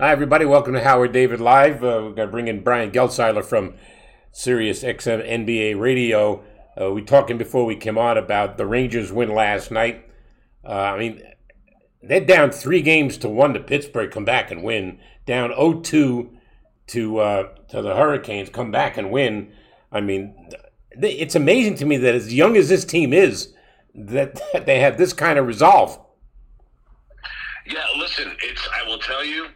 Hi, everybody. Welcome to Howard David Live. Uh, we're going to bring in Brian Geltzeiler from Sirius XM NBA Radio. Uh, we talking before we came on about the Rangers win last night. Uh, I mean, they're down three games to one to Pittsburgh, come back and win. Down 0-2 to uh, to the Hurricanes, come back and win. I mean, it's amazing to me that as young as this team is, that, that they have this kind of resolve. Yeah, listen, it's I will tell you,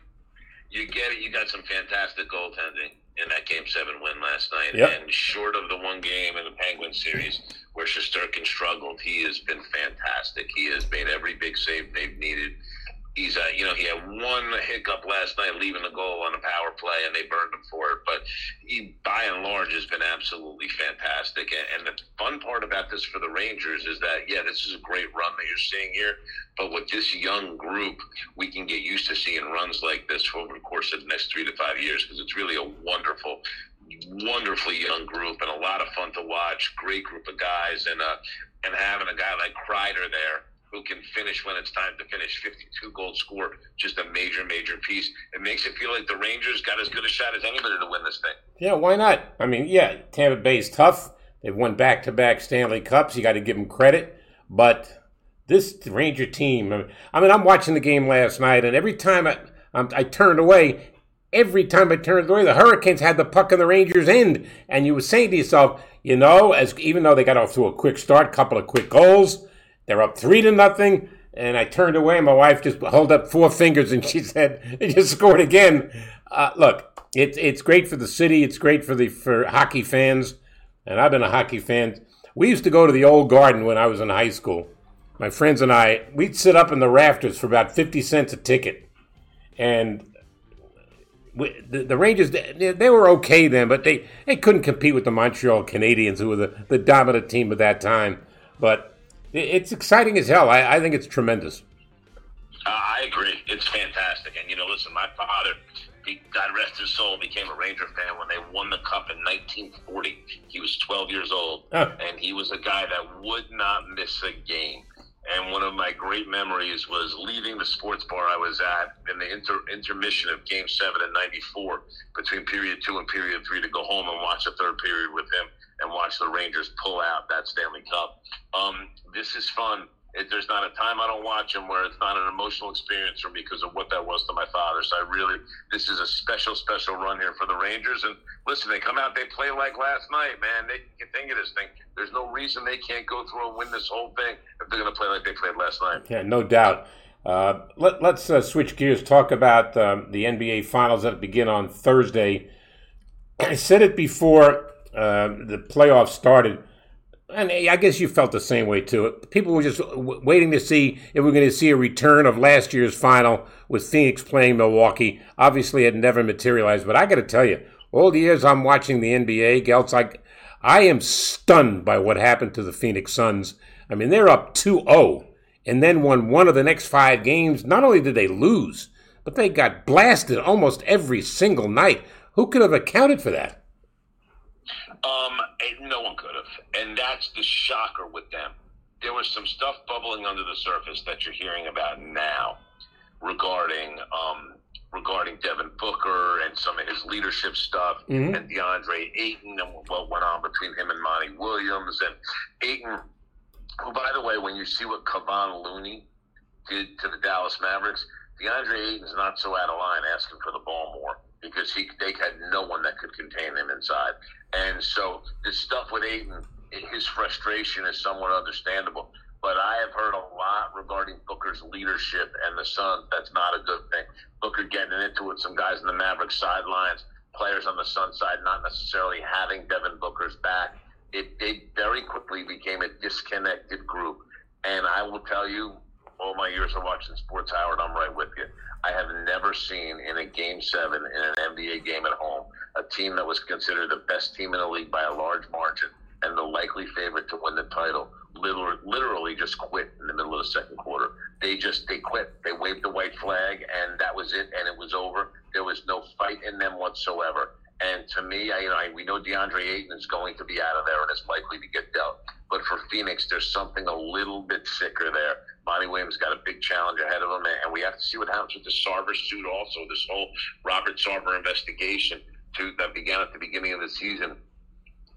you get it. You got some fantastic goaltending in that Game Seven win last night, Yep. and short of the one game in the Penguin series where Shesterkin struggled, he has been fantastic. He has made every big save they've needed. He's, uh, you know, he had one hiccup last night leaving the goal on a power play, and they burned him for it. But he, by and large, has been absolutely fantastic. And, and the fun part about this for the Rangers is that, yeah, this is a great run that you're seeing here. But with this young group, we can get used to seeing runs like this over the course of the next three to five years because it's really a wonderful, wonderfully young group and a lot of fun to watch. Great group of guys, and uh, and having a guy like Kreider there who can finish when it's time to finish. 52 goal score, just a major, major piece. It makes it feel like the Rangers got as good a shot as anybody to win this thing. Yeah, why not? I mean, yeah, Tampa Bay is tough. They've won back to back Stanley Cups. You got to give them credit. But this Ranger team, I mean, I'm watching the game last night, and every time I, I'm, I turned away, every time I turned away, the Hurricanes had the puck in the Rangers' end. And you were saying to yourself, you know, as even though they got off to a quick start, couple of quick goals, they're up three to nothing. And I turned away, and my wife just held up four fingers, and she said, "They just scored again." Uh, look, it's it's great for the city. It's great for the for hockey fans, and I've been a hockey fan. We used to go to the old Garden when I was in high school. My friends and I, we'd sit up in the rafters for about fifty cents a ticket, and we, the, the Rangers they, they were okay then, but they, they couldn't compete with the Montreal Canadiens, who were the, the dominant team at that time. But it's exciting as hell. I, I think it's tremendous. Uh, I agree. It's fantastic. And, you know, listen, my father, he, God rest his soul, became a Ranger fan when they won the Cup in 1940. He was 12 years old, Huh. and he was a guy that would not miss a game. And one of my great memories was leaving the sports bar I was at in the inter- intermission of Game 7 in 94 between period two and period three to go home and watch the third period with him and watch the Rangers pull out that Stanley Cup. Um, this is fun. It, there's not a time I don't watch them where it's not an emotional experience for me because of what that was to my father. So I really, this is a special, special run here for the Rangers. And listen, they come out, they play like last night, man. They can think of this thing. There's no reason they can't go through and win this whole thing if they're going to play like they played last night. Yeah, no doubt. Uh, let, let's uh, switch gears. Talk about um, the NBA Finals that begin on Thursday. I said it before uh, the playoffs started, and I guess you felt the same way too. People were just w- waiting to see if we're going to see a return of last year's final with Phoenix playing Milwaukee. Obviously, it never materialized, but I got to tell you, all the years I'm watching the NBA, Geltz, I, I am stunned by what happened to the Phoenix Suns. I mean, they're up 2 0 and then won one of the next five games. Not only did they lose, but they got blasted almost every single night. Who could have accounted for that? Um, and no one could have, and that's the shocker with them. There was some stuff bubbling under the surface that you're hearing about now regarding um, regarding Devin Booker and some of his leadership stuff, Mhm. and DeAndre Ayton and what went on between him and Monty Williams and Ayton. Who, by the way, when you see what Kevon Looney did to the Dallas Mavericks, DeAndre Ayton's not so out of line asking for the ball more because he they had no one that could contain him inside. And so this stuff with Ayton, his frustration is somewhat understandable. But I have heard a lot regarding Booker's leadership and the Suns. That's not a good thing. Booker getting into it with some guys in the Mavericks sidelines, players on the Sun side not necessarily having Devin Booker's back. It, it very quickly became a disconnected group. And I will tell you, all my years of watching sports, Howard, I'm right with you. I have never seen in a game seven in an NBA game at home a team that was considered the best team in the league by a large margin and the likely favorite to win the title literally, just quit in the middle of the second quarter. They just they quit. They waved the white flag and that was it and it was over. There was no fight in them whatsoever. And to me, I, you know, I, we know DeAndre Ayton is going to be out of there and is likely to get dealt. But for Phoenix, there's something a little bit sicker there. Monty Williams got a big challenge ahead of him, and we have to see what happens with the Sarver suit. Also, this whole Robert Sarver investigation to, that began at the beginning of the season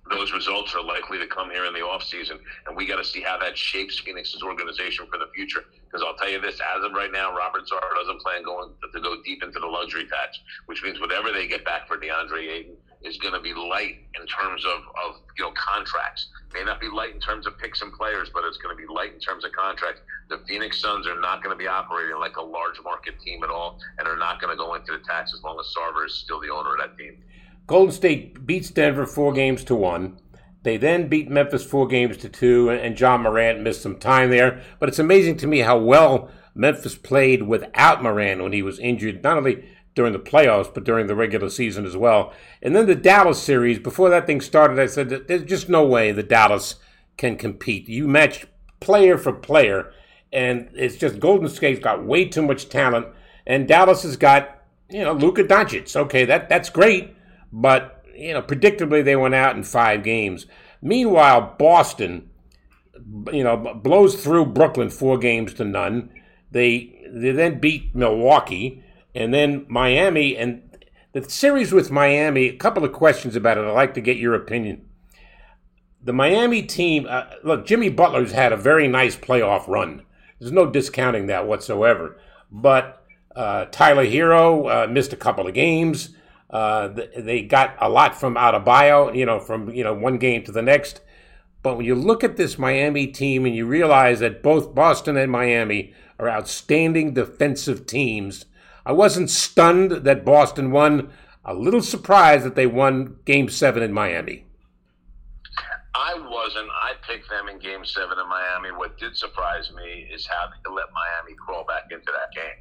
those results are likely to come here in the offseason, and we got to see how that shapes Phoenix's organization for the future. Because I'll tell you this, as of right now, Robert Sarver doesn't plan going to go deep into the luxury tax, which means whatever they get back for DeAndre Ayton is going to be light in terms of, of you know contracts. May not be light in terms of picks and players, but it's going to be light in terms of contracts. The Phoenix Suns are not going to be operating like a large market team at all, and are not going to go into the tax as long as Sarver is still the owner of that team. Golden State beats Denver four games to one. They then beat Memphis four games to two, and Ja Morant missed some time there. But it's amazing to me how well Memphis played without Morant when he was injured, not only during the playoffs, but during the regular season as well. And then the Dallas series, before that thing started, I said that there's just no way the Dallas can compete. You match player for player, and it's just Golden State's got way too much talent, and Dallas has got, you know, Luka Doncic. Okay, that that's great but, you know, predictably they went out in five games. Meanwhile, Boston, you know, blows through Brooklyn four games to none. They they then beat Milwaukee and then Miami and the series with Miami. A couple of questions about it. I'd like to get your opinion. The Miami team, uh, look, Jimmy Butler's had a very nice playoff run. There's no discounting that whatsoever. But uh, Tyler Herro uh, missed a couple of games. Uh, they got a lot from Adebayo, you know, from you know one game to the next. But when you look at this Miami team and you realize that both Boston and Miami are outstanding defensive teams, I wasn't stunned that Boston won. A little surprised that they won Game Seven in Miami. I wasn't. I picked them in Game Seven in Miami. What did surprise me is how they let Miami crawl back into that game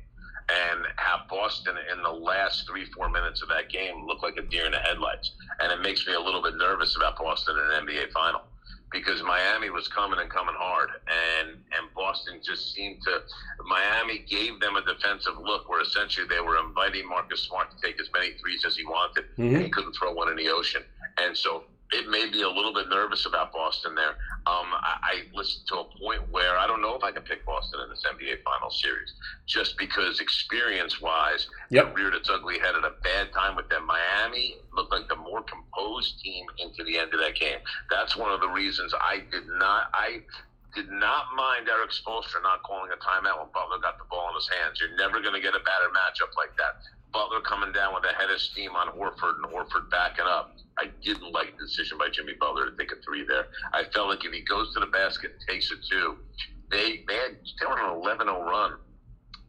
and have Boston in the last three, four minutes of that game look like a deer in the headlights. And it makes me a little bit nervous about Boston in an NBA final because Miami was coming and coming hard, and and Boston just seemed to. Miami gave them a defensive look where essentially they were inviting Marcus Smart to take as many threes as he wanted, mm-hmm. and he couldn't throw one in the ocean. And so it made me a little bit nervous about Boston there. Um, I, I, listened to a point where I don't know if I can pick Boston in this NBA Finals series, just because experience-wise, yep. it reared its ugly head at a bad time with them. Miami looked like the more composed team into the end of that game. That's one of the reasons I did not. I did not mind Erik Spoelstra not calling a timeout when Butler got the ball in his hands. You're never going to get a better matchup like that. Butler coming down with a head of steam on Horford and Horford backing up. I didn't like the decision by Jimmy Butler to take a three there. I felt like if he goes to the basket and takes a two, they they had they were on an 11-0 run.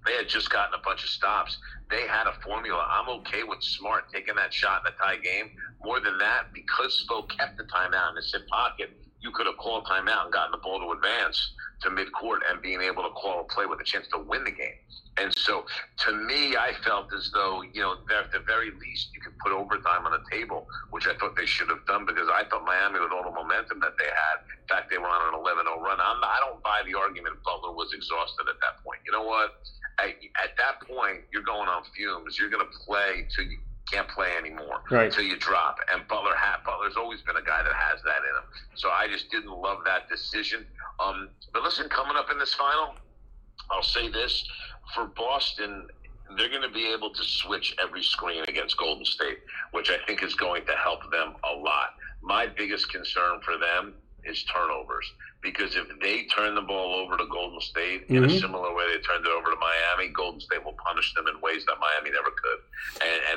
They had just gotten a bunch of stops. They had a formula. I'm okay with Smart taking that shot in a tie game. More than that, because Spo kept the timeout in his hip pocket, you could have called timeout and gotten the ball to advance to midcourt and being able to call a play with a chance to win the game. And so, to me, I felt as though you know, at the very least, you could put overtime on the table, which I thought they should have done because I thought Miami, with all the momentum that they had, in fact, they were on an 11-0 run. I'm, I don't buy the argument Butler was exhausted at that point. You know what? At, at that point, you're going on fumes. You're going to play you can't play anymore right. until you drop. And Butler ha- Butler's always been a guy that has that in him. So I just didn't love that decision. Um, but listen, coming up in this final, I'll say this for Boston, they're going to be able to switch every screen against Golden State, which I think is going to help them a lot. My biggest concern for them is turnovers because if they turn the ball over to Golden State mm-hmm. in a mm-hmm. similar way they turned it over to Miami, Golden State will punish them in ways that Miami never could,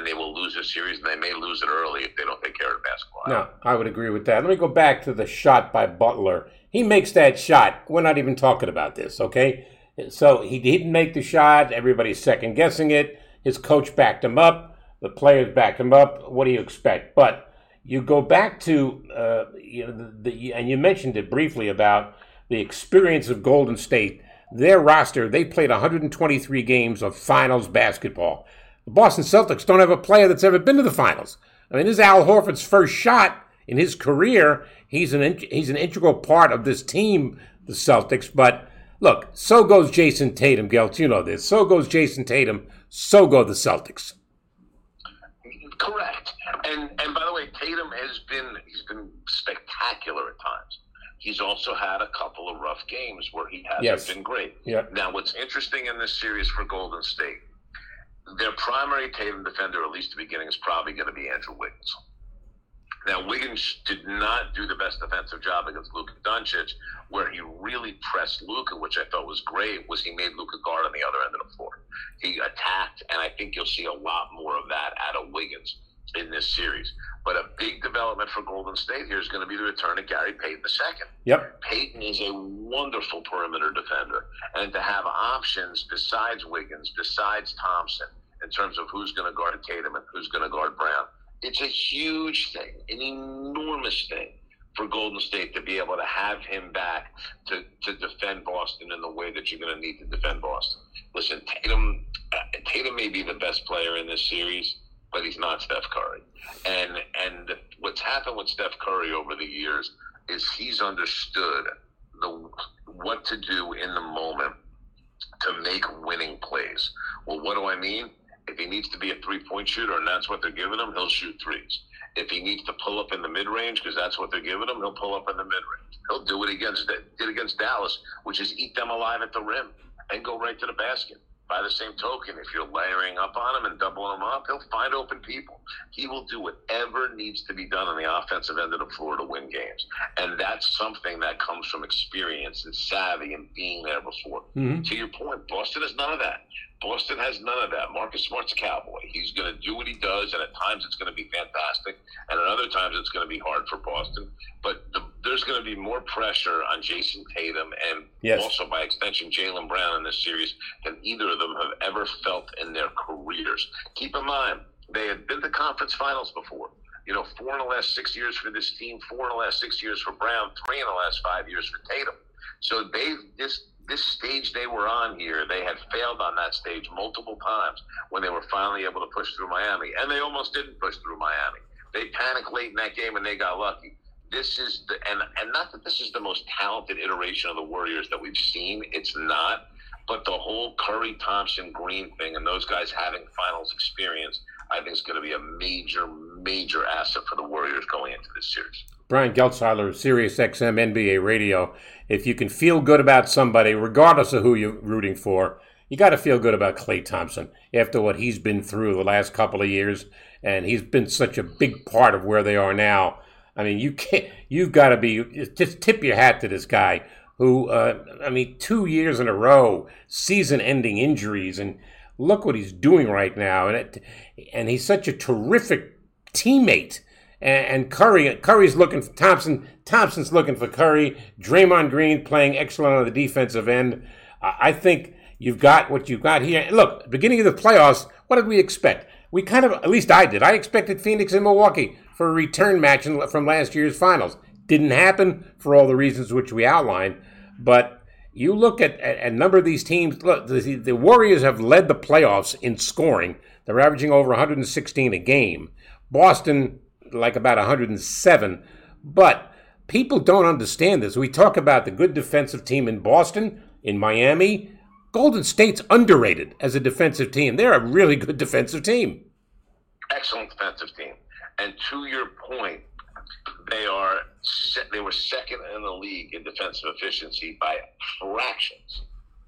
they will lose the series, and they may lose it early if they don't take care of basketball. No, I would agree with that. Let me go back to the shot by Butler. He makes that shot. We're not even talking about this, okay? So he didn't make the shot. Everybody's second guessing it. His coach backed him up. The players backed him up. What do you expect? But you go back to uh, you know, the, the, and you mentioned it briefly about the experience of Golden State. Their roster, they played 123 games of finals basketball. The Boston Celtics don't have a player that's ever been to the finals. I mean, this is Al Horford's first shot in his career. He's an he's an integral part of this team, the Celtics. But Look, so goes Jayson Tatum, Gelt. You know this. So goes Jayson Tatum. So go the Celtics. Correct. And and by the way, Tatum has been he's been spectacular at times. he's also had a couple of rough games where he hasn't Yes. been great. Yeah. Now, what's interesting in this series for Golden State, their primary Tatum defender, at least the beginning, is probably going to be Andrew Wiggins. Now, Wiggins did not do the best defensive job against Luka Doncic, where he really pressed Luka, which I thought was great, was he made Luka guard on the other end of the floor. He attacked, and I think you'll see a lot more of that out of Wiggins in this series. But a big development for Golden State here is going to be the return of Gary Payton II. Yep. Payton is a wonderful perimeter defender, and to have options besides Wiggins, besides Thompson, in terms of who's going to guard Tatum and who's going to guard Brown, it's a huge thing, an enormous thing for Golden State to be able to have him back to, to defend Boston in the way that you're going to need to defend Boston. Listen, Tatum, uh, Tatum may be the best player in this series, but he's not Steph Curry. And and what's happened with Steph Curry over the years is he's understood the what to do in the moment to make winning plays. Well, what do I mean? If he needs to be a three point shooter and that's what they're giving him, he'll shoot threes. If he needs to pull up in the mid range because that's what they're giving him, he'll pull up in the mid range. He'll do it against did against Dallas, which is eat them alive at the rim and go right to the basket. By the same token, if you're layering up on him and doubling him up, he'll find open people. He will do whatever needs to be done on the offensive end of the floor to win games. And that's something that comes from experience and savvy and being there before. Mhm. To your point, Boston has none of that. Boston has none of that. Marcus Smart's a cowboy. He's going to do what he does, and at times it's going to be fantastic, and at other times it's going to be hard for Boston. But the, there's going to be more pressure on Jayson Tatum and Yes. also by extension Jaylen Brown in this series than either of them have ever felt in their careers. Keep in mind, they had been to conference finals before. You know, four in the last six years for this team, four in the last six years for Brown, three in the last five years for Tatum. So they this this stage they were on here, they had failed on that stage multiple times when they were finally able to push through Miami, and they almost didn't push through Miami. They panicked late in that game and they got lucky. This is the and and not that this is the most talented iteration of the Warriors that we've seen. It's not. But the whole Curry, Thompson, Green thing, and those guys having finals experience, I think is going to be a major, major asset for the Warriors going into this series. Brian Geltzeiler, Sirius XM NBA Radio. If you can feel good about somebody, regardless of who you're rooting for, you got to feel good about Klay Thompson after what he's been through the last couple of years, and he's been such a big part of where they are now. I mean, you can't. You've got to be just tip your hat to this guy who, uh, I mean, two years in a row, season-ending injuries, and look what he's doing right now, and it, and he's such a terrific teammate. And, Curry, Curry's looking for Thompson. Thompson's looking for Curry. Draymond Green playing excellent on the defensive end. I think you've got what you've got here. Look, beginning of the playoffs, what did we expect? We kind of, at least I did. I expected Phoenix and Milwaukee for a return match from last year's finals. Didn't happen for all the reasons which we outlined. But you look at, at a number of these teams. Look, the, the Warriors have led the playoffs in scoring. They're averaging over 116 a game. Boston, like about 107. But people don't understand this. We talk about the good defensive team in Boston, in Miami. Golden State's underrated as a defensive team. They're a really good defensive team. Excellent defensive team. And to your point, they are they were second in the league in defensive efficiency by fractions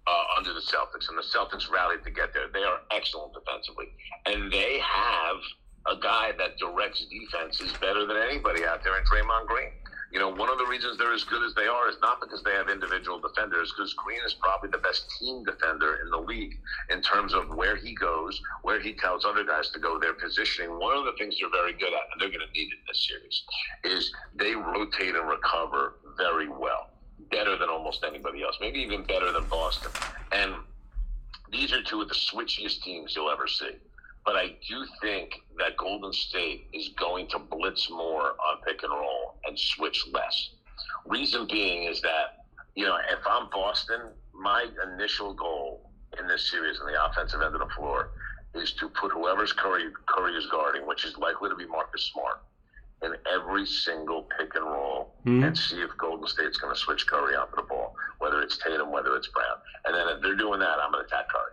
uh, under the Celtics, and the Celtics rallied to get there. They are excellent defensively, and they have a guy that directs defense is better than anybody out there in Draymond Green. You know, one of the reasons they're as good as they are is not because they have individual defenders, because Green is probably the best team defender in the league in terms of where he goes, where he tells other guys to go, their positioning. One of the things they're very good at, and they're going to need it in this series, is they rotate and recover very well, better than almost anybody else, maybe even better than Boston. And these are two of the switchiest teams you'll ever see. But I do think that Golden State is going to blitz more on pick and roll and switch less. Reason being is that, you know, if I'm Boston, my initial goal in this series on the offensive end of the floor is to put whoever's Curry, Curry is guarding, which is likely to be Marcus Smart, in every single pick and roll Mhm. and see if Golden State's going to switch Curry onto the ball, whether it's Tatum, whether it's Brown. And then if they're doing that, I'm going to attack Curry.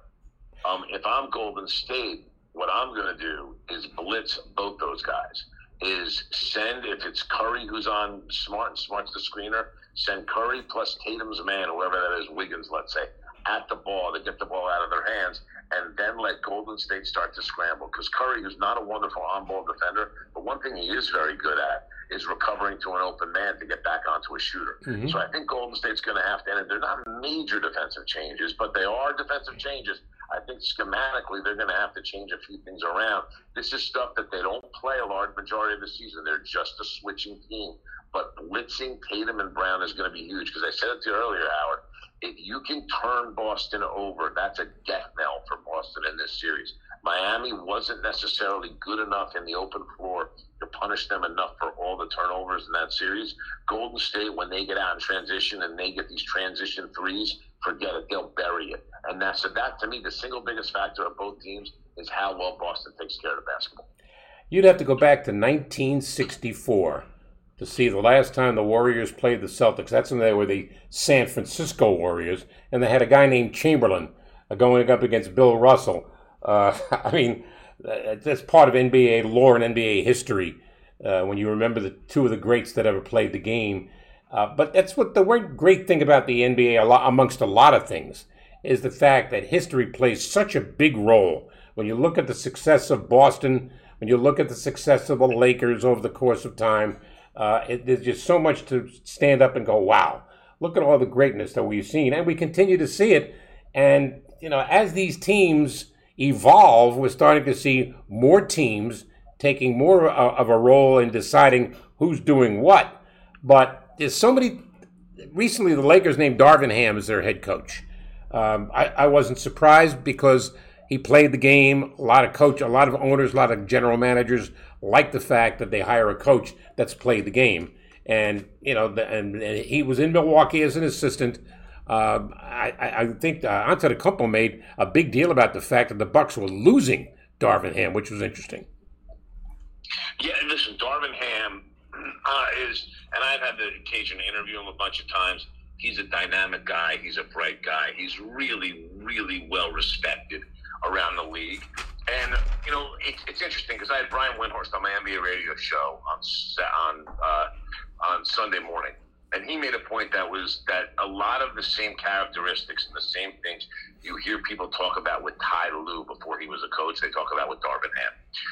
Um, if I'm Golden State, what I'm going to do is blitz both those guys. Is send if it's Curry who's on Smart and Smart's the screener, Send Curry plus Tatum's man, whoever that is, Wiggins, let's say, at the ball to get the ball out of their hands, and then let Golden State start to scramble. Because Curry is not a wonderful on-ball defender, but one thing he is very good at is recovering to an open man to get back onto a shooter. Mm-hmm. So I think Golden State's going to have to, and they're not major defensive changes, but they are defensive changes. I think schematically they're going to have to change a few things around. This is stuff that they don't play a large majority of the season. They're just a switching team. But blitzing Tatum and Brown is going to be huge because I said it to you earlier, Howard. If you can turn Boston over, that's a death knell for Boston in this series. Miami wasn't necessarily good enough in the open floor to punish them enough for all the turnovers in that series. Golden State, when they get out in transition and they get these transition threes, forget it. They'll bury it. And that's so that to me, the single biggest factor of both teams is how well Boston takes care of basketball. You'd have to go back to 1964 to see the last time the Warriors played the Celtics. That's when they were the San Francisco Warriors, and they had a guy named Chamberlain uh, going up against Bill Russell. Uh, I mean, that's part of NBA lore and NBA history uh, when you remember the two of the greats that ever played the game. Uh, but that's what the great thing about the NBA, a lot, amongst a lot of things, is the fact that history plays such a big role. When you look at the success of Boston, when you look at the success of the Lakers over the course of time, uh, it, there's just so much to stand up and go, wow, look at all the greatness that we've seen. And we continue to see it. And, you know, as these teams evolve, we're starting to see more teams taking more of a role in deciding who's doing what. But there's so many. Recently, the Lakers named Darvin Ham as their head coach. Um, I, I wasn't surprised because he played the game. A lot of coach, a lot of owners, a lot of general managers like the fact that they hire a coach that's played the game. And you know, and, and he was in Milwaukee as an assistant. Uh, I, I, think uh, Antetokounmpo made a big deal about the fact that the Bucks were losing Darvin Ham, which was interesting. Yeah, listen, Darvin Ham uh, is, and I've had the occasion to interview him a bunch of times. He's a dynamic guy. He's a bright guy. He's really, really well respected around the league. And you know, it's, it's interesting because I had Brian Windhorst on my NBA radio show on on uh, on Sunday morning, and he made a point that was that a lot of the same characteristics and the same things you hear people talk about with Ty Lue before he was a coach, they talk about with Darvin Ham.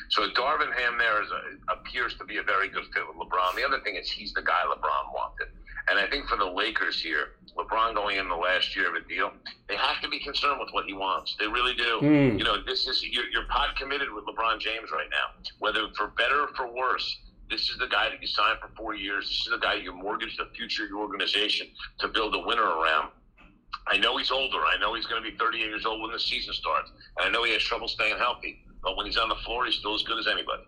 So Darvin Ham there is a, appears to be a very good fit with LeBron. The other thing is he's the guy LeBron wanted. And I think for the Lakers here, LeBron going in the last year of a deal, they have to be concerned with what he wants. They really do. Mm. You know, this is you're, you're pod committed with LeBron James right now, whether for better or for worse. This is the guy that you signed for four years. This is the guy you mortgage the future of your organization to build a winner around. I know he's older. I know he's going to be 38 years old when the season starts. And I know he has trouble staying healthy. But when he's on the floor, he's still as good as anybody.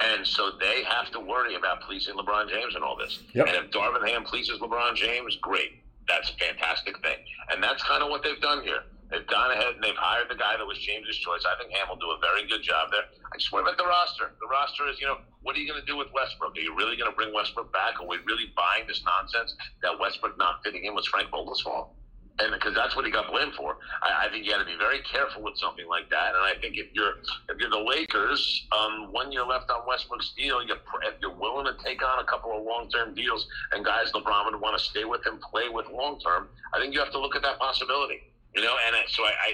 And so they have to worry about pleasing LeBron James and all this. Yep. And if Darvin Ham pleases LeBron James, great. That's a fantastic thing. And that's kind of what they've done here. They've gone ahead and they've hired the guy that was James's choice. I think Ham will do a very good job there. I just worry about the roster. The roster is, you know, what are you going to do with Westbrook? Are you really going to bring Westbrook back? Are we really buying this nonsense that Westbrook not fitting in was Frank Vogel's fault? and because that's what he got blamed for. I, I think you got to be very careful with something like that. And I think if you're if you're the Lakers, um, one year left on Westbrook's deal, you if you're willing to take on a couple of long term deals and guys LeBron would want to stay with him, play with long term, I think you have to look at that possibility. You know, and so I, I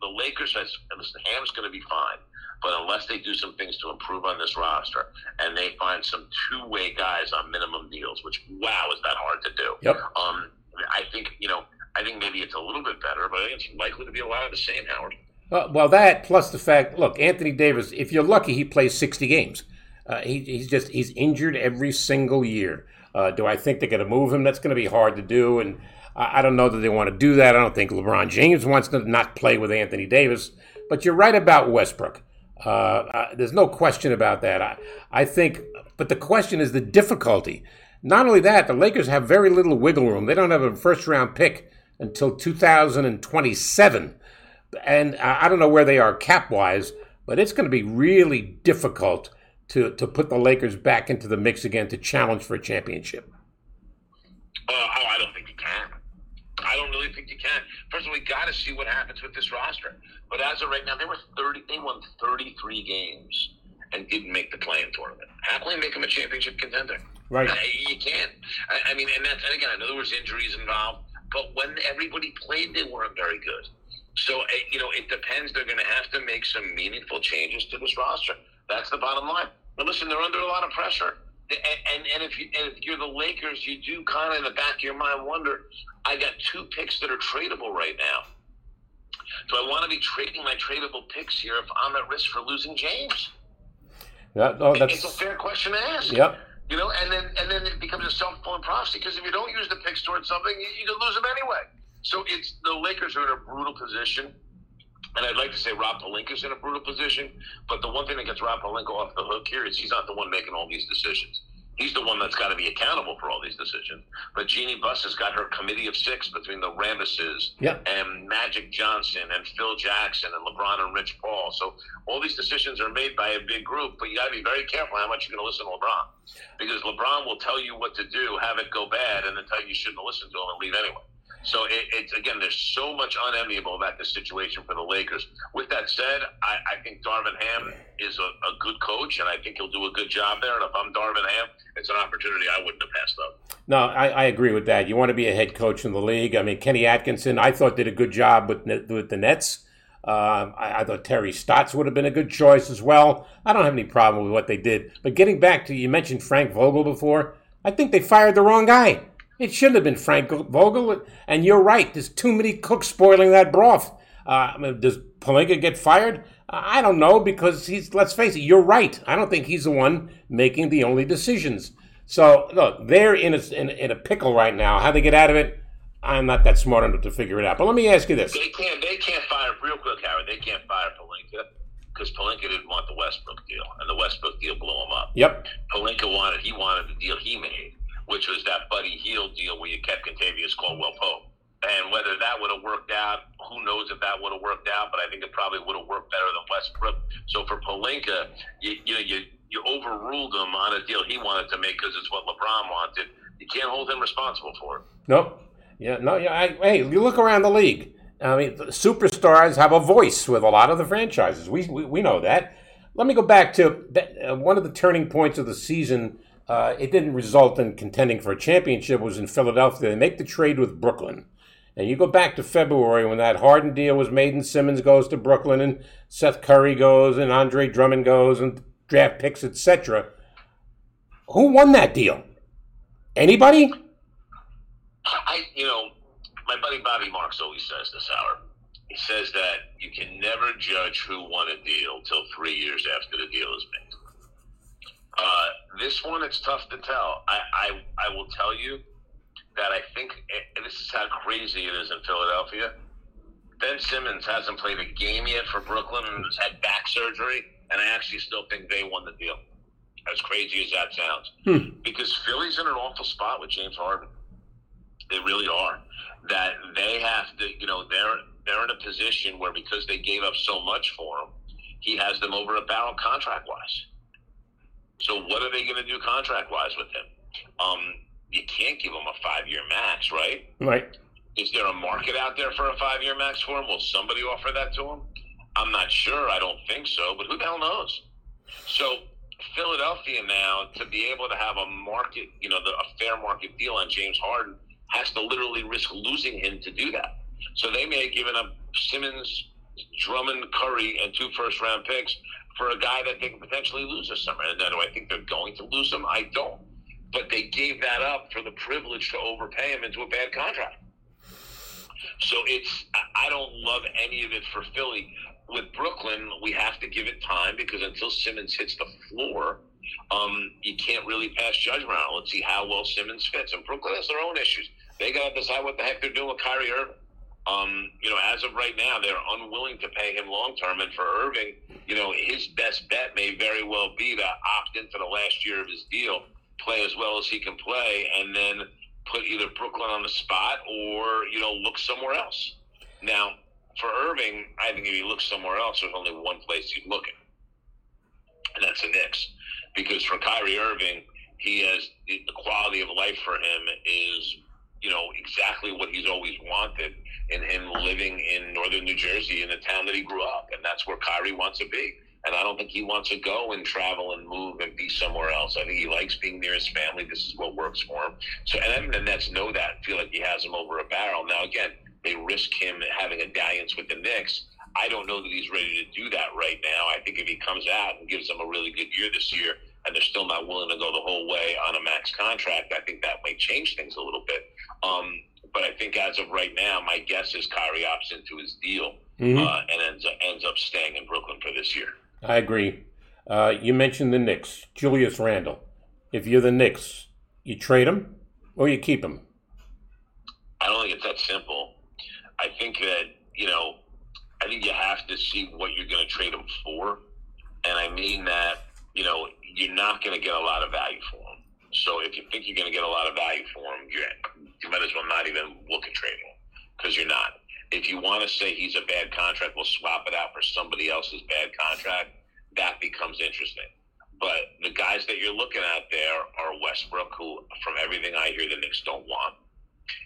the Lakers has listen, Ham's going to be fine. But unless they do some things to improve on this roster and they find some two way guys on minimum deals, which wow is that hard to do. Yep. Um, I think you know I think maybe it's a little bit better, but I think it's likely to be a lot of the same, Howard. Uh, well, that plus the fact, look, Anthony Davis. If you're lucky, he plays 60 games. Uh, he, he's just he's injured every single year. Uh, do I think they're going to move him? That's going to be hard to do, and I, don't know that they want to do that. I don't think LeBron James wants to not play with Anthony Davis. But you're right about Westbrook. Uh, there's no question about that. I, I think, but the question is the difficulty. Not only that, the Lakers have very little wiggle room. They don't have a first round pick until 2027. And I don't know where they are cap wise, but it's going to be really difficult to, to put the Lakers back into the mix again to challenge for a championship. Uh, oh, I don't. I don't really think you can. First of all, we got to see what happens with this roster. But as of right now, they were thirty. They won thirty-three games, and didn't make the play-in tournament. How can we make them a championship contender? Right. You can't. I, I mean, and that's and again, I know there was injuries involved, but when everybody played, they weren't very good. So eh, you know, it depends. They're going to have to make some meaningful changes to this roster. That's the bottom line. But listen, they're under a lot of pressure. And, and, if you and if you're the Lakers, you do kind of in the back of your mind wonder. I got two picks that are tradable right now. Do I want to be trading my tradable picks here if I'm at risk for losing James? Yeah, no, that's, it's a fair question to ask. Yep. You know, and then and then it becomes a self fulfilling prophecy because if you don't use the picks towards something, you, you can lose them anyway. So it's the Lakers are in a brutal position. And I'd like to say Rob Pelinka's in a brutal position, but the one thing that gets Rob Pelinka off the hook here is he's not the one making all these decisions. He's the one that's got to be accountable for all these decisions. But Jeanie Buss has got her committee of six between the Rambises yep. and Magic Johnson and Phil Jackson and LeBron and Rich Paul. So all these decisions are made by a big group, but you got to be very careful how much you're going to listen to LeBron. Because LeBron will tell you what to do, have it go bad, and then tell you you shouldn't listen to him and leave anyway. So it, it's again, there's so much unenviable about this situation for the Lakers. With that said, I, I think Darvin Ham is a, a, good coach, and I think he'll do a good job there. And if I'm Darvin Ham, it's an opportunity I wouldn't have passed up. No, I, I agree with that. You want to be a head coach in the league. I mean, Kenny Atkinson, I thought did a good job with with the Nets. Uh, I, I, thought Terry Stotts would have been a good choice as well. I don't have any problem with what they did. But getting back to you mentioned Frank Vogel before. I think they fired the wrong guy. It shouldn't have been Frank Vogel. And you're right. There's too many cooks spoiling that broth. Uh, does Pelinka get fired? I don't know because he's. Let's face it. You're right. I don't think he's the one making the only decisions. So look, they're in a, in, in a pickle right now. How they get out of it, I'm not that smart enough to figure it out. But let me ask you this: They can't. They can't fire real quick, Howard. They can't fire Pelinka because Pelinka didn't want the Westbrook deal, and the Westbrook deal blew him up. Yep. Pelinka wanted. He wanted the deal he made which was that Buddy Hield deal where you kept Kentavious Caldwell Pope. And whether that would have worked out, who knows if that would have worked out? But I think it probably would have worked better than Westbrook. So for Pelinka, you, you know, you you overruled him on a deal he wanted to make because it's what LeBron wanted. You can't hold him responsible for it. Nope. Yeah. No. Yeah. I, hey, you look around the league. I mean, superstars have a voice with a lot of the franchises. We we, we know that. Let me go back to uh, one of the turning points of the season uh, it didn't result in contending for a championship. It was in Philadelphia. They make the trade with Brooklyn. And you go back to February when that Harden deal was made and Simmons goes to Brooklyn and Seth Curry goes and Andre Drummond goes and draft picks, etc. Who won that deal? Anybody? I, you know, my buddy Bobby Marks always says this, Howard. He says that you can never judge who won a deal till three years after the deal is made. Uh, this one, it's tough to tell. I, I, I will tell you that I think, and this is how crazy it is in Philadelphia. Ben Simmons hasn't played a game yet for Brooklyn and has had back surgery, and I actually still think they won the deal. As crazy as that sounds, hmm. because Philly's in an awful spot with James Harden. They really are. That they have to, you know, they're they're in a position where because they gave up so much for him, he has them over a barrel contract wise. So what are they going to do contract wise with him? Um, you can't give him a five year max, right? Right. Is there a market out there for a five year max for him? Will somebody offer that to him? I'm not sure. I don't think so, but who the hell knows? So Philadelphia now to be able to have a market, you know, the, a fair market deal on James Harden has to literally risk losing him to do that. So they may have given up Simmons, Drummond, Curry, and two first round picks for a guy that they can potentially lose this summer. And do I think they're going to lose him? I don't. But they gave that up for the privilege to overpay him into a bad contract. So it's I don't love any of it for Philly. With Brooklyn, we have to give it time because until Simmons hits the floor, um, you can't really pass judgment on. Let's see how well Simmons fits. And Brooklyn has their own issues. They got to decide what the heck they're doing with Kyrie Irving. Um, you know, as of right now, they're unwilling to pay him long term. And for Irving, you know, his best bet may very well be to opt into the last year of his deal, play as well as he can play, and then put either Brooklyn on the spot or, you know, look somewhere else. Now, for Irving, I think if he looks somewhere else, there's only one place he's looking, and that's the Knicks. Because for Kyrie Irving, he has the quality of life for him is, you know, exactly what he's always wanted in him living in northern New Jersey in the town that he grew up, and that's where Kyrie wants to be. and I don't think he wants to go and travel and move and be somewhere else. I think he likes being near his family. This is what works for him. So, and then the Nets know that, feel like he has him over a barrel. Now, again, they risk him having a dalliance with the Knicks. I don't know that he's ready to do that right now. I think if he comes out and gives them a really good year this year, and they're still not willing to go the whole way on a max contract, I think that might change things a little bit. Um, but I think as of right now, my guess is Kyrie opts into his deal mm-hmm. uh, and ends up, ends up staying in Brooklyn for this year. I agree. Uh, you mentioned the Knicks, Julius Randle. If you're the Knicks, you trade him or you keep him. I don't think it's that simple. I think that you know, I think you have to see what you're going to trade him for, and I mean that you know you're not going to get a lot of value for him. So if you think you're going to get a lot of value for him, you might as well not even look at trading him because you're not. If you want to say he's a bad contract, we'll swap it out for somebody else's bad contract. That becomes interesting. But the guys that you're looking at there are Westbrook, who, from everything I hear, the Knicks don't want.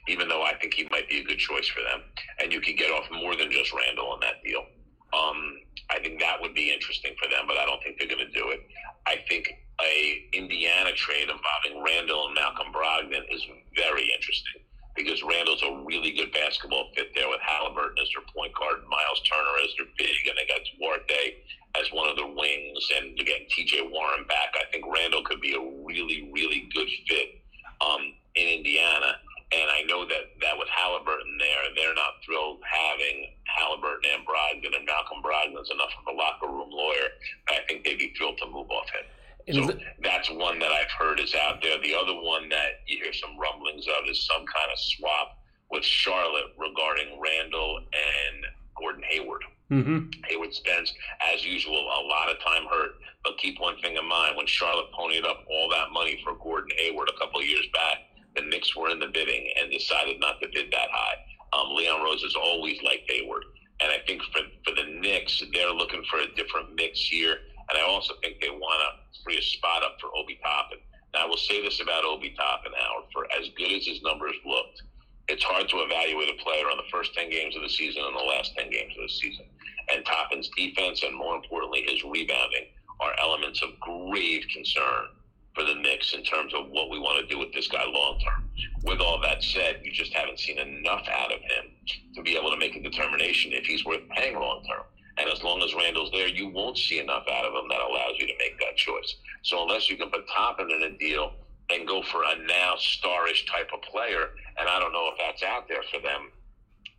Even though I think he might be a good choice for them, and you can get off more than just Randle in that deal. Um, I think that would be interesting for them, but I don't think they're going to do it. I think a Indiana trade involving Randle and Malcolm Brogdon is very interesting because Randle's a really good basketball fit there with Halliburton as their point guard, Miles Turner as their big, and they got Duarte as one of the wings, and again T.J. Warren back. I think Randle could be a really, really good fit um, in Indiana. And I know that, that with Halliburton there, they're not thrilled having Halliburton and Brogdon, and Malcolm Brogdon's enough of a locker room lawyer. I think they'd be thrilled to move off him. So that's one that I've heard is out there. The other one that you hear some rumblings of is some kind of swap with Charlotte regarding Randle and Gordon Hayward. Mm-hmm. Hayward spends, as usual, a lot of time hurt. But keep one thing in mind: when Charlotte ponied up all that money for Gordon Hayward a couple of years back, the Knicks were in the bidding and decided not to bid that high. Um, Leon Rose has always liked Hayward, and I think for for the Knicks, they're looking for a different mix here. And I also think they want to free a spot up for Obi Toppin. Now, I will say this about Obi Toppin, Howard. For as good as his numbers looked, it's hard to evaluate a player on the first 10 games of the season and the last 10 games of the season. And Toppin's defense and, more importantly, his rebounding are elements of grave concern for the Knicks in terms of what we want to do with this guy long term. With all that said, you just haven't seen enough out of him to be able to make a determination if he's worth paying long term. And as long as Randle's there, you won't see enough out of him that allows you to make that choice. So unless you can put Toppin in a deal and go for a now starish type of player, and I don't know if that's out there for them,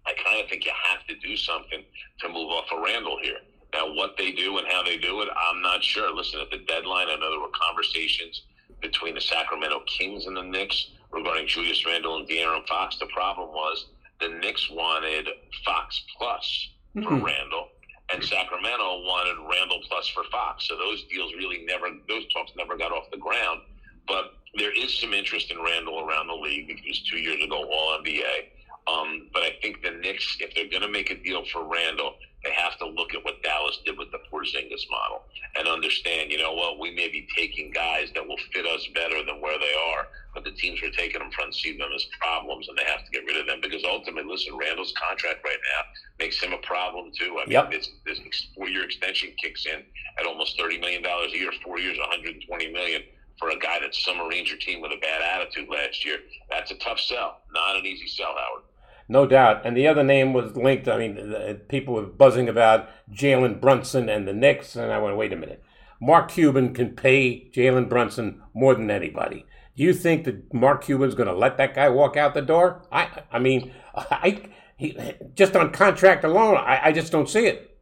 I kind of think you have to do something to move off of Randle here. Now, what they do and how they do it, I'm not sure. Listen, at the deadline, I know there were conversations between the Sacramento Kings and the Knicks regarding Julius Randle and De'Aaron Fox. The problem was the Knicks wanted Fox plus for mm-hmm. Randle, and Sacramento wanted Randle plus for Fox. So those deals really never, those talks never got off the ground. But there is some interest in Randle around the league because two years ago, All NBA. Um, but I think the Knicks, if they're going to make a deal for Randle, they have to look at what Dallas did with the Porzingis model and understand, you know what, we may be taking guys that will fit us better than where they are, but the teams are taking them from see them as problems and they have to get rid of them because ultimately, listen, Randle's contract right now makes him a problem too. I mean, yep. this, this four-year extension kicks in at almost $30 million a year, four years, 120 million for a guy that submarines your team with a bad attitude last year. That's a tough sell, not an easy sell, Howard. No doubt. And the other name was linked. I mean, people were buzzing about Jalen Brunson and the Knicks. And I went, wait a minute. Mark Cuban can pay Jalen Brunson more than anybody. Do you think that Mark Cuban's going to let that guy walk out the door? I, I mean, I, he, just on contract alone, I, I just don't see it.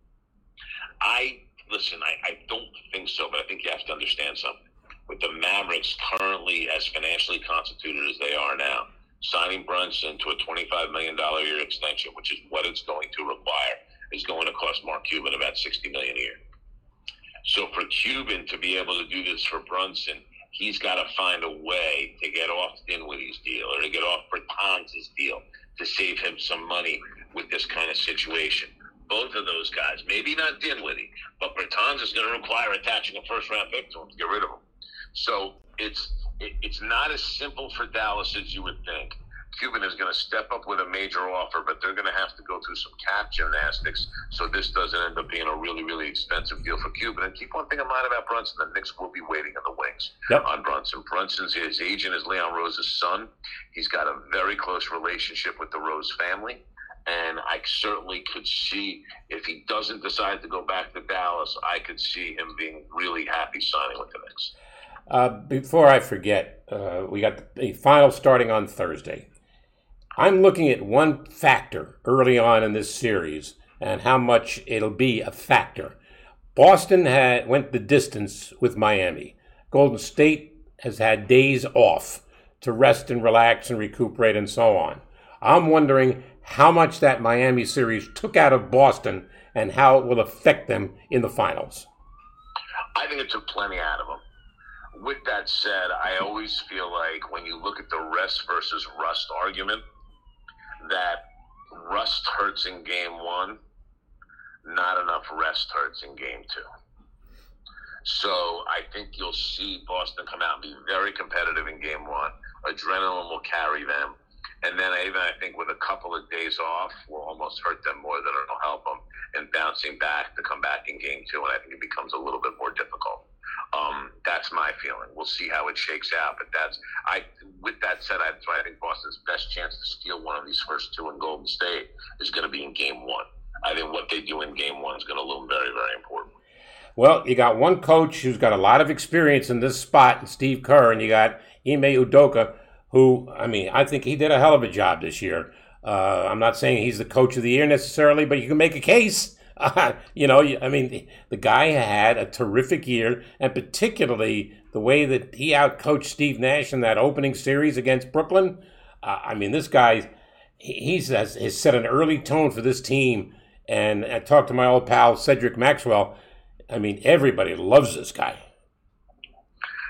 I listen. I, I don't think so, but I think you have to understand something. With the Mavericks currently as financially constituted as they are now, signing Brunson to a $25 million year extension, which is what it's going to require, is going to cost Mark Cuban about 60 million a year. So for Cuban to be able to do this for Brunson, he's got to find a way to get off Dinwiddie's deal or to get off Bertans' deal to save him some money with this kind of situation. Both of those guys, maybe not Dinwiddie, but Bertans is going to require attaching a first round pick to him to get rid of him. So it's it, it's not as simple for Dallas as you would think. Cuban is going to step up with a major offer, but they're going to have to go through some cap gymnastics. So this doesn't end up being a really, really expensive deal for Cuban. And keep one thing in mind about Brunson: the Knicks will be waiting in the wings yep. on Brunson. Brunson's his agent is Leon Rose's son. He's got a very close relationship with the Rose family. And I certainly could see if he doesn't decide to go back to Dallas, I could see him being really happy signing with the Knicks. Uh, before I forget, uh, we got the final starting on Thursday. I'm looking at one factor early on in this series and how much it'll be a factor. Boston had went the distance with Miami. Golden State has had days off to rest and relax and recuperate and so on. I'm wondering how much that Miami series took out of Boston and how it will affect them in the finals. I think it took plenty out of them. With that said, I always feel like when you look at the rest versus rust argument, that rust hurts in game one, not enough rest hurts in game two. So I think you'll see Boston come out and be very competitive in game one. Adrenaline will carry them. And then even I think with a couple of days off will almost hurt them more than it'll help them in bouncing back to come back in game two. And I think it becomes a little bit more difficult. Um, that's my feeling. We'll see how it shakes out. But that's I. With that said, I, I think Boston's best chance to steal one of these first two in Golden State is going to be in Game One. I think what they do in Game One is going to loom very, very important. Well, you got one coach who's got a lot of experience in this spot, Steve Kerr, and you got Ime Udoka, who, I mean, I think he did a hell of a job this year. Uh, I'm not saying he's the coach of the year necessarily, but you can make a case. You know, I mean, the, the, guy had a terrific year, and particularly the way that he outcoached Steve Nash in that opening series against Brooklyn. Uh, I mean, this guy, he's has, has set an early tone for this team. And I talked to my old pal Cedric Maxwell. I mean, everybody loves this guy.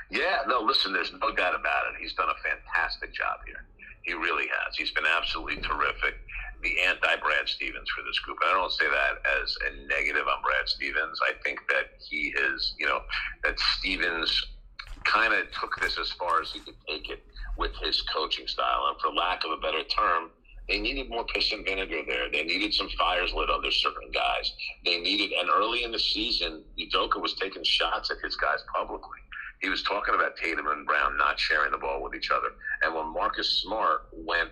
Yeah, no, listen, there's no doubt about it. He's done a fantastic job here. He really has. He's been absolutely terrific. The anti Brad Stevens for this group. And I don't say that as a negative on Brad Stevens. I think that he is, you know, that Stevens kind of took this as far as he could take it with his coaching style. And for lack of a better term, they needed more piss and vinegar there. They needed some fires lit under certain guys. They needed, and early in the season, Udoka was taking shots at his guys publicly he was talking about Tatum and Brown not sharing the ball with each other. And when Marcus Smart went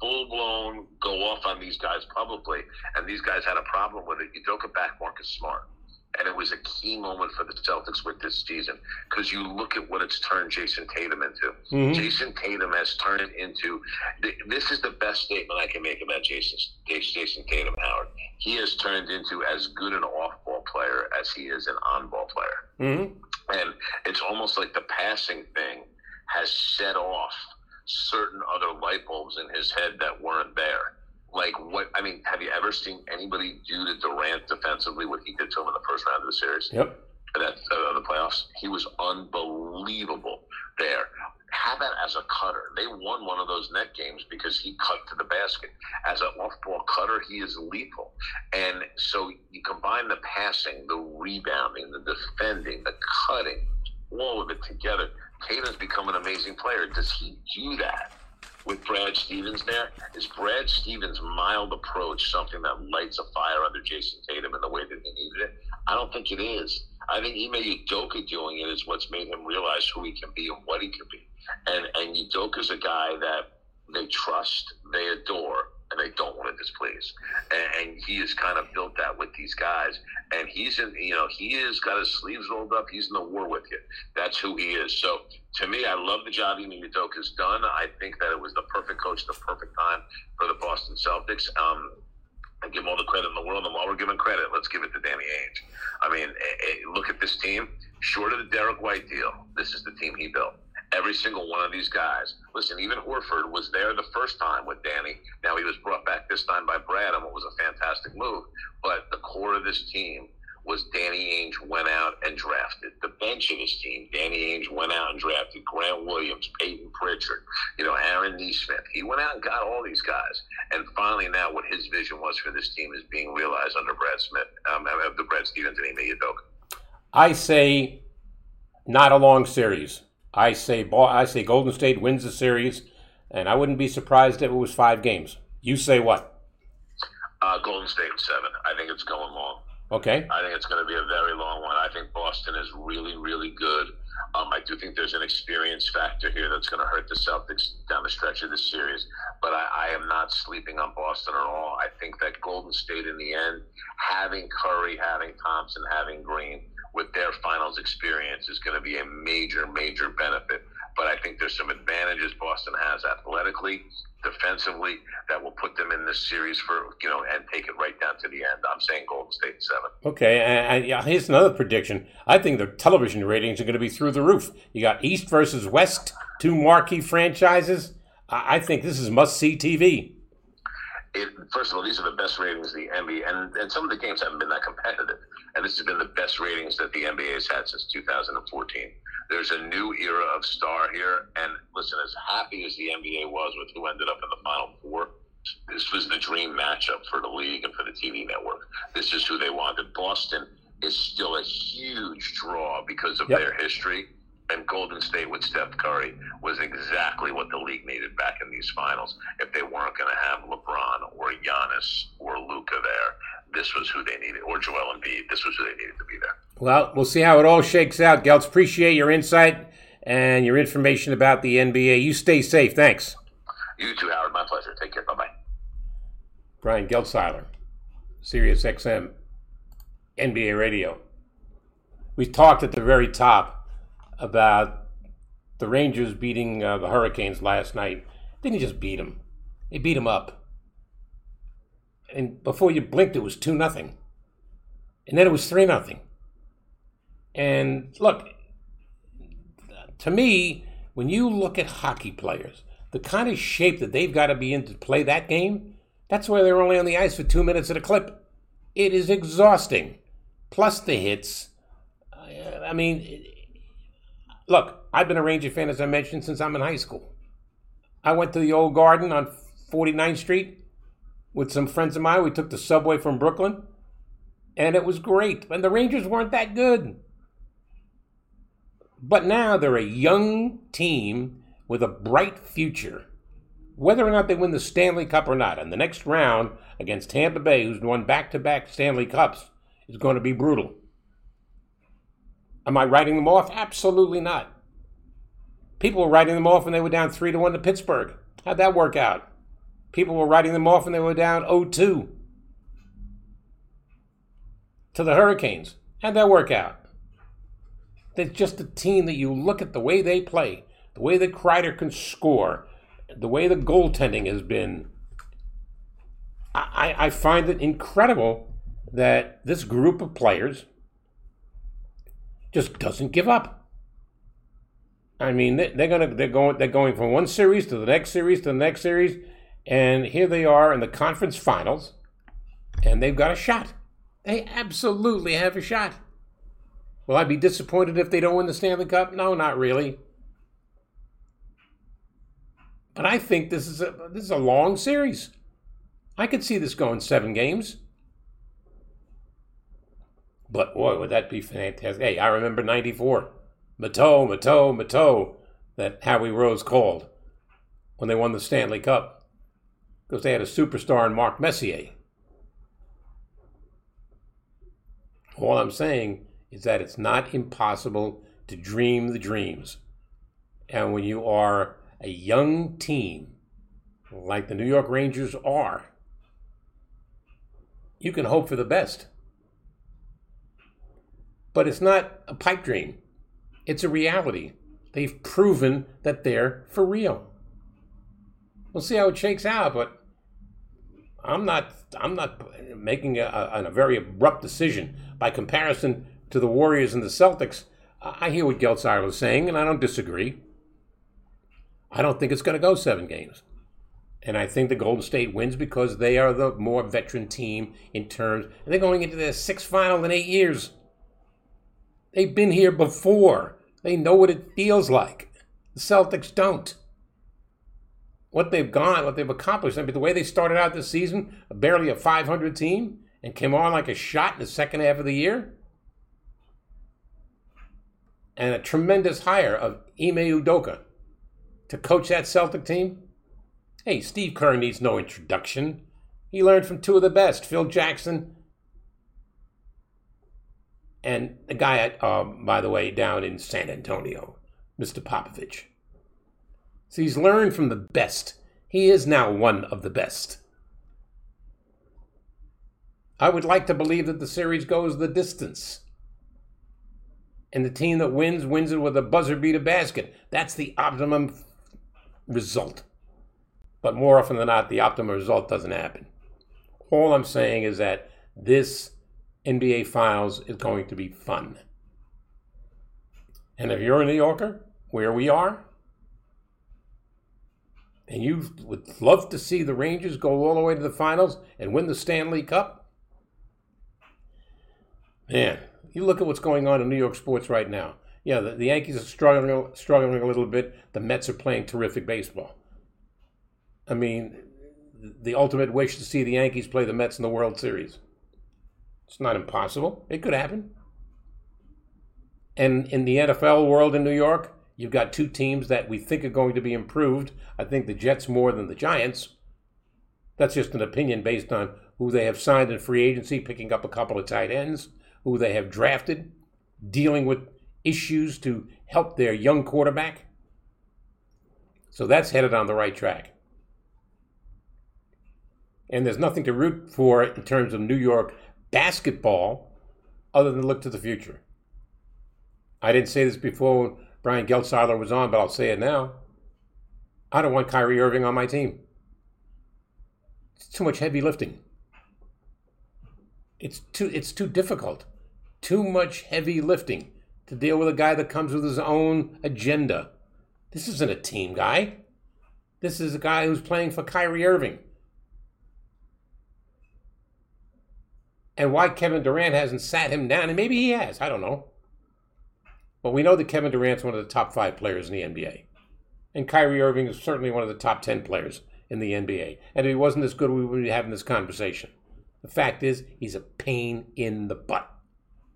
full blown go off on these guys publicly, and these guys had a problem with it, Udoka back Marcus Smart. And it was a key moment for the Celtics with this season because you look at what it's turned Jayson Tatum into. Mm-hmm. Jayson Tatum has turned into this is the best statement I can make about Jayson Jason Tatum Howard. He has turned into as good an off ball player as he is an on ball player. Mm-hmm. And it's almost like the passing thing has set off certain other light bulbs in his head that weren't there. Like what? I mean, have you ever seen anybody do to Durant defensively what he did to him in the first round of the series? Yep. That uh, the playoffs, he was unbelievable there. Have that as a cutter. They won one of those net games because he cut to the basket. As an off-ball cutter, he is lethal. And so you combine the passing, the rebounding, the defending, the cutting, all of it together. Tatum's become an amazing player. Does he do that? with Brad Stevens there is Brad Stevens' mild approach something that lights a fire under Jayson Tatum in the way that he needed it? I don't think it is. I think Ime Udoka doing it is what's made him realize who he can be and what he can be. And and Udoka's a guy that they trust, they adore, and they don't want to displease. And, and, he has kind of built that with these guys. And he's in, you know, he has got his sleeves rolled up. He's in the war with you. That's who he is. So to me, I love the job Ime has done. I think that it was the perfect coach, the perfect time for the Boston Celtics. Um, I give him all the credit in the world. And while we're giving credit, let's give it to Danny Ainge. I mean, look at this team. Short of the Derrick White deal, this is the team he built every single one of these guys. Listen, even Horford was there the first time with Danny. Now he was brought back this time by Brad and it was a fantastic move. But the core of this team was Danny Ainge went out and drafted. The bench of this team, Danny Ainge went out and drafted Grant Williams, Payton Pritchard, you know, Aaron Nesmith. He went out and got all these guys. And finally now what his vision was for this team is being realized under Brad Smith, um, the Brad Stevens and Ime Udoka. I say not a long series. I say I say Golden State wins the series, and I wouldn't be surprised if it was five games. You say what? Uh, Golden State seven. I think it's going long. Okay. I think it's going to be a very long one. I think Boston is really, really good. Um, I do think there's an experience factor here that's going to hurt the Celtics down the stretch of this series. But I, I am not sleeping on Boston at all. I think that Golden State, in the end, having Curry, having Thompson, having Green, with their finals experience is going to be a major, major benefit. But I think there's some advantages Boston has athletically, defensively, that will put them in this series for, you know, and take it right down to the end. I'm saying Golden State seven. Okay, and, here's another prediction. I think the television ratings are going to be through the roof. You got East versus West, two marquee franchises. I think this is must see TV. It, first of all, these are the best ratings the NBA, and, and some of the games haven't been that competitive. And this has been the best ratings that the NBA has had since 2014. There's a new era of star here. And listen, as happy as the NBA was with who ended up in the Final Four, this was the dream matchup for the league and for the TV network. This is who they wanted. Boston is still a huge draw because of Yep. their history. And Golden State with Steph Curry was exactly what the league needed back in these finals. If they weren't going to have LeBron or Giannis or Luka there, this was who they needed, or Joel Embiid. This was who they needed to be there. Well, we'll see how it all shakes out. Geltz, appreciate your insight and your information about the NBA. You stay safe. Thanks. You too, Howard. My pleasure. Take care. Bye bye. Brian Geltzeiler, Sirius XM, NBA Radio. We talked at the very top about the Rangers beating uh, the Hurricanes last night. Didn't just beat them; they beat them up. And before you blinked, it was two nothing, and then it was three nothing. And look, to me, when you look at hockey players, the kind of shape that they've got to be in to play that game, that's why they're only on the ice for two minutes at a clip. It is exhausting. Plus the hits. I I mean, look, I've been a Ranger fan, as I mentioned, since I'm in high school. I went to the old garden on 49th Street with some friends of mine. We took the subway from Brooklyn, and it was great. And the Rangers weren't that good. But now they're a young team with a bright future. Whether or not they win the Stanley Cup or not, in the next round against Tampa Bay, who's won back to back Stanley Cups, is going to be brutal. Am I writing them off? Absolutely not. People were writing them off when they were down 3 to 1 to Pittsburgh. How'd that work out? People were writing them off when they were down 0 2 to the Hurricanes. How'd that work out? They're just a team that you look at the way they play, the way that Kreider can score, the way the goaltending has been. I, I find it incredible that this group of players just doesn't give up. I mean, they, they're gonna they're going they're going from one series to the next series to the next series, and here they are in the conference finals, and they've got a shot. They absolutely have a shot. Will I be disappointed if they don't win the Stanley Cup? No, not really. But I think this is a this is a long series. I could see this going seven games. But boy, would that be fantastic. Hey, I remember 94. Matteau, Matteau, Matteau, that Howie Rose called when they won the Stanley Cup. Because they had a superstar in Mark Messier. All I'm saying is that it's not impossible to dream the dreams. And when you are a young team, like the New York Rangers are, you can hope for the best. But it's not a pipe dream, it's a reality. They've proven that they're for real. We'll see how it shakes out, but I'm not I'm not making a, a, a very abrupt decision by comparison to the Warriors and the Celtics. I hear what Geltzar was saying, and I don't disagree. I don't think it's going to go seven games. And I think the Golden State wins because they are the more veteran team in terms. And they're going into their sixth final in eight years. They've been here before. They know what it feels like. The Celtics don't. What they've gone, what they've accomplished. I mean, the way they started out this season, barely a 500 team, and came on like a shot in the second half of the year. And a tremendous hire of Ime Udoka to coach that Celtic team. Hey, Steve Kerr needs no introduction. He learned from two of the best, Phil Jackson and the guy, um, by the way, down in San Antonio, Mr. Popovich. So he's learned from the best. He is now one of the best. I would like to believe that the series goes the distance. And the team that wins, wins it with a buzzer beater basket. That's the optimum result. But more often than not, the optimum result doesn't happen. All I'm saying is that this NBA Files is going to be fun. And if you're a New Yorker, where we are, and you would love to see the Rangers go all the way to the finals and win the Stanley Cup, man, you look at what's going on in New York sports right now. Yeah, the, the Yankees are struggling, struggling a little bit. The Mets are playing terrific baseball. I mean, the ultimate wish to see the Yankees play the Mets in the World Series. It's not impossible. It could happen. And in the NFL world in New York, you've got two teams that we think are going to be improved. I think the Jets more than the Giants. That's just an opinion based on who they have signed in free agency, picking up a couple of tight ends, who they have drafted, dealing with issues to help their young quarterback. So that's headed on the right track. And there's nothing to root for in terms of New York basketball other than look to the future. I didn't say this before when Brian Geltzeiler was on, but I'll say it now. I don't want Kyrie Irving on my team. It's too much heavy lifting. It's too it's too difficult. Too much heavy lifting to deal with a guy that comes with his own agenda. This isn't a team guy. This is a guy who's playing for Kyrie Irving. And why Kevin Durant hasn't sat him down. And maybe he has. I don't know. But we know that Kevin Durant's one of the top five players in the NBA. And Kyrie Irving is certainly one of the top 10 players in the NBA. And if he wasn't as good, we wouldn't be having this conversation. The fact is, he's a pain in the butt.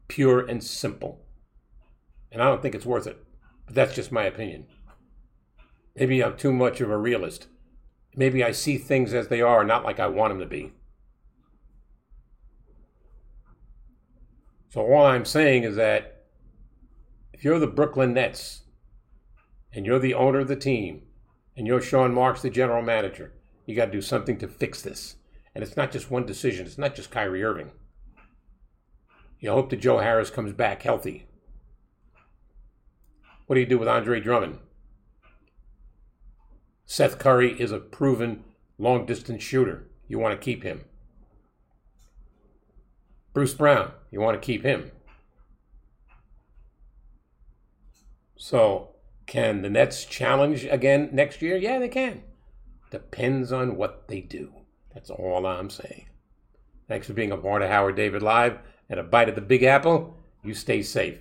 Pure and simple. And I don't think it's worth it. But that's just my opinion. Maybe I'm too much of a realist. Maybe I see things as they are, not like I want them to be. So all I'm saying is that if you're the Brooklyn Nets and you're the owner of the team and you're Sean Marks, the general manager, you got to do something to fix this. And it's not just one decision. It's not just Kyrie Irving. You hope that Joe Harris comes back healthy. What do you do with Andre Drummond? Seth Curry is a proven long distance shooter. You want to keep him. Bruce Brown, you want to keep him. So, can the Nets challenge again next year? Yeah, they can. Depends on what they do. That's all I'm saying. Thanks for being a part of Howard David Live and a bite of the Big Apple. You stay safe.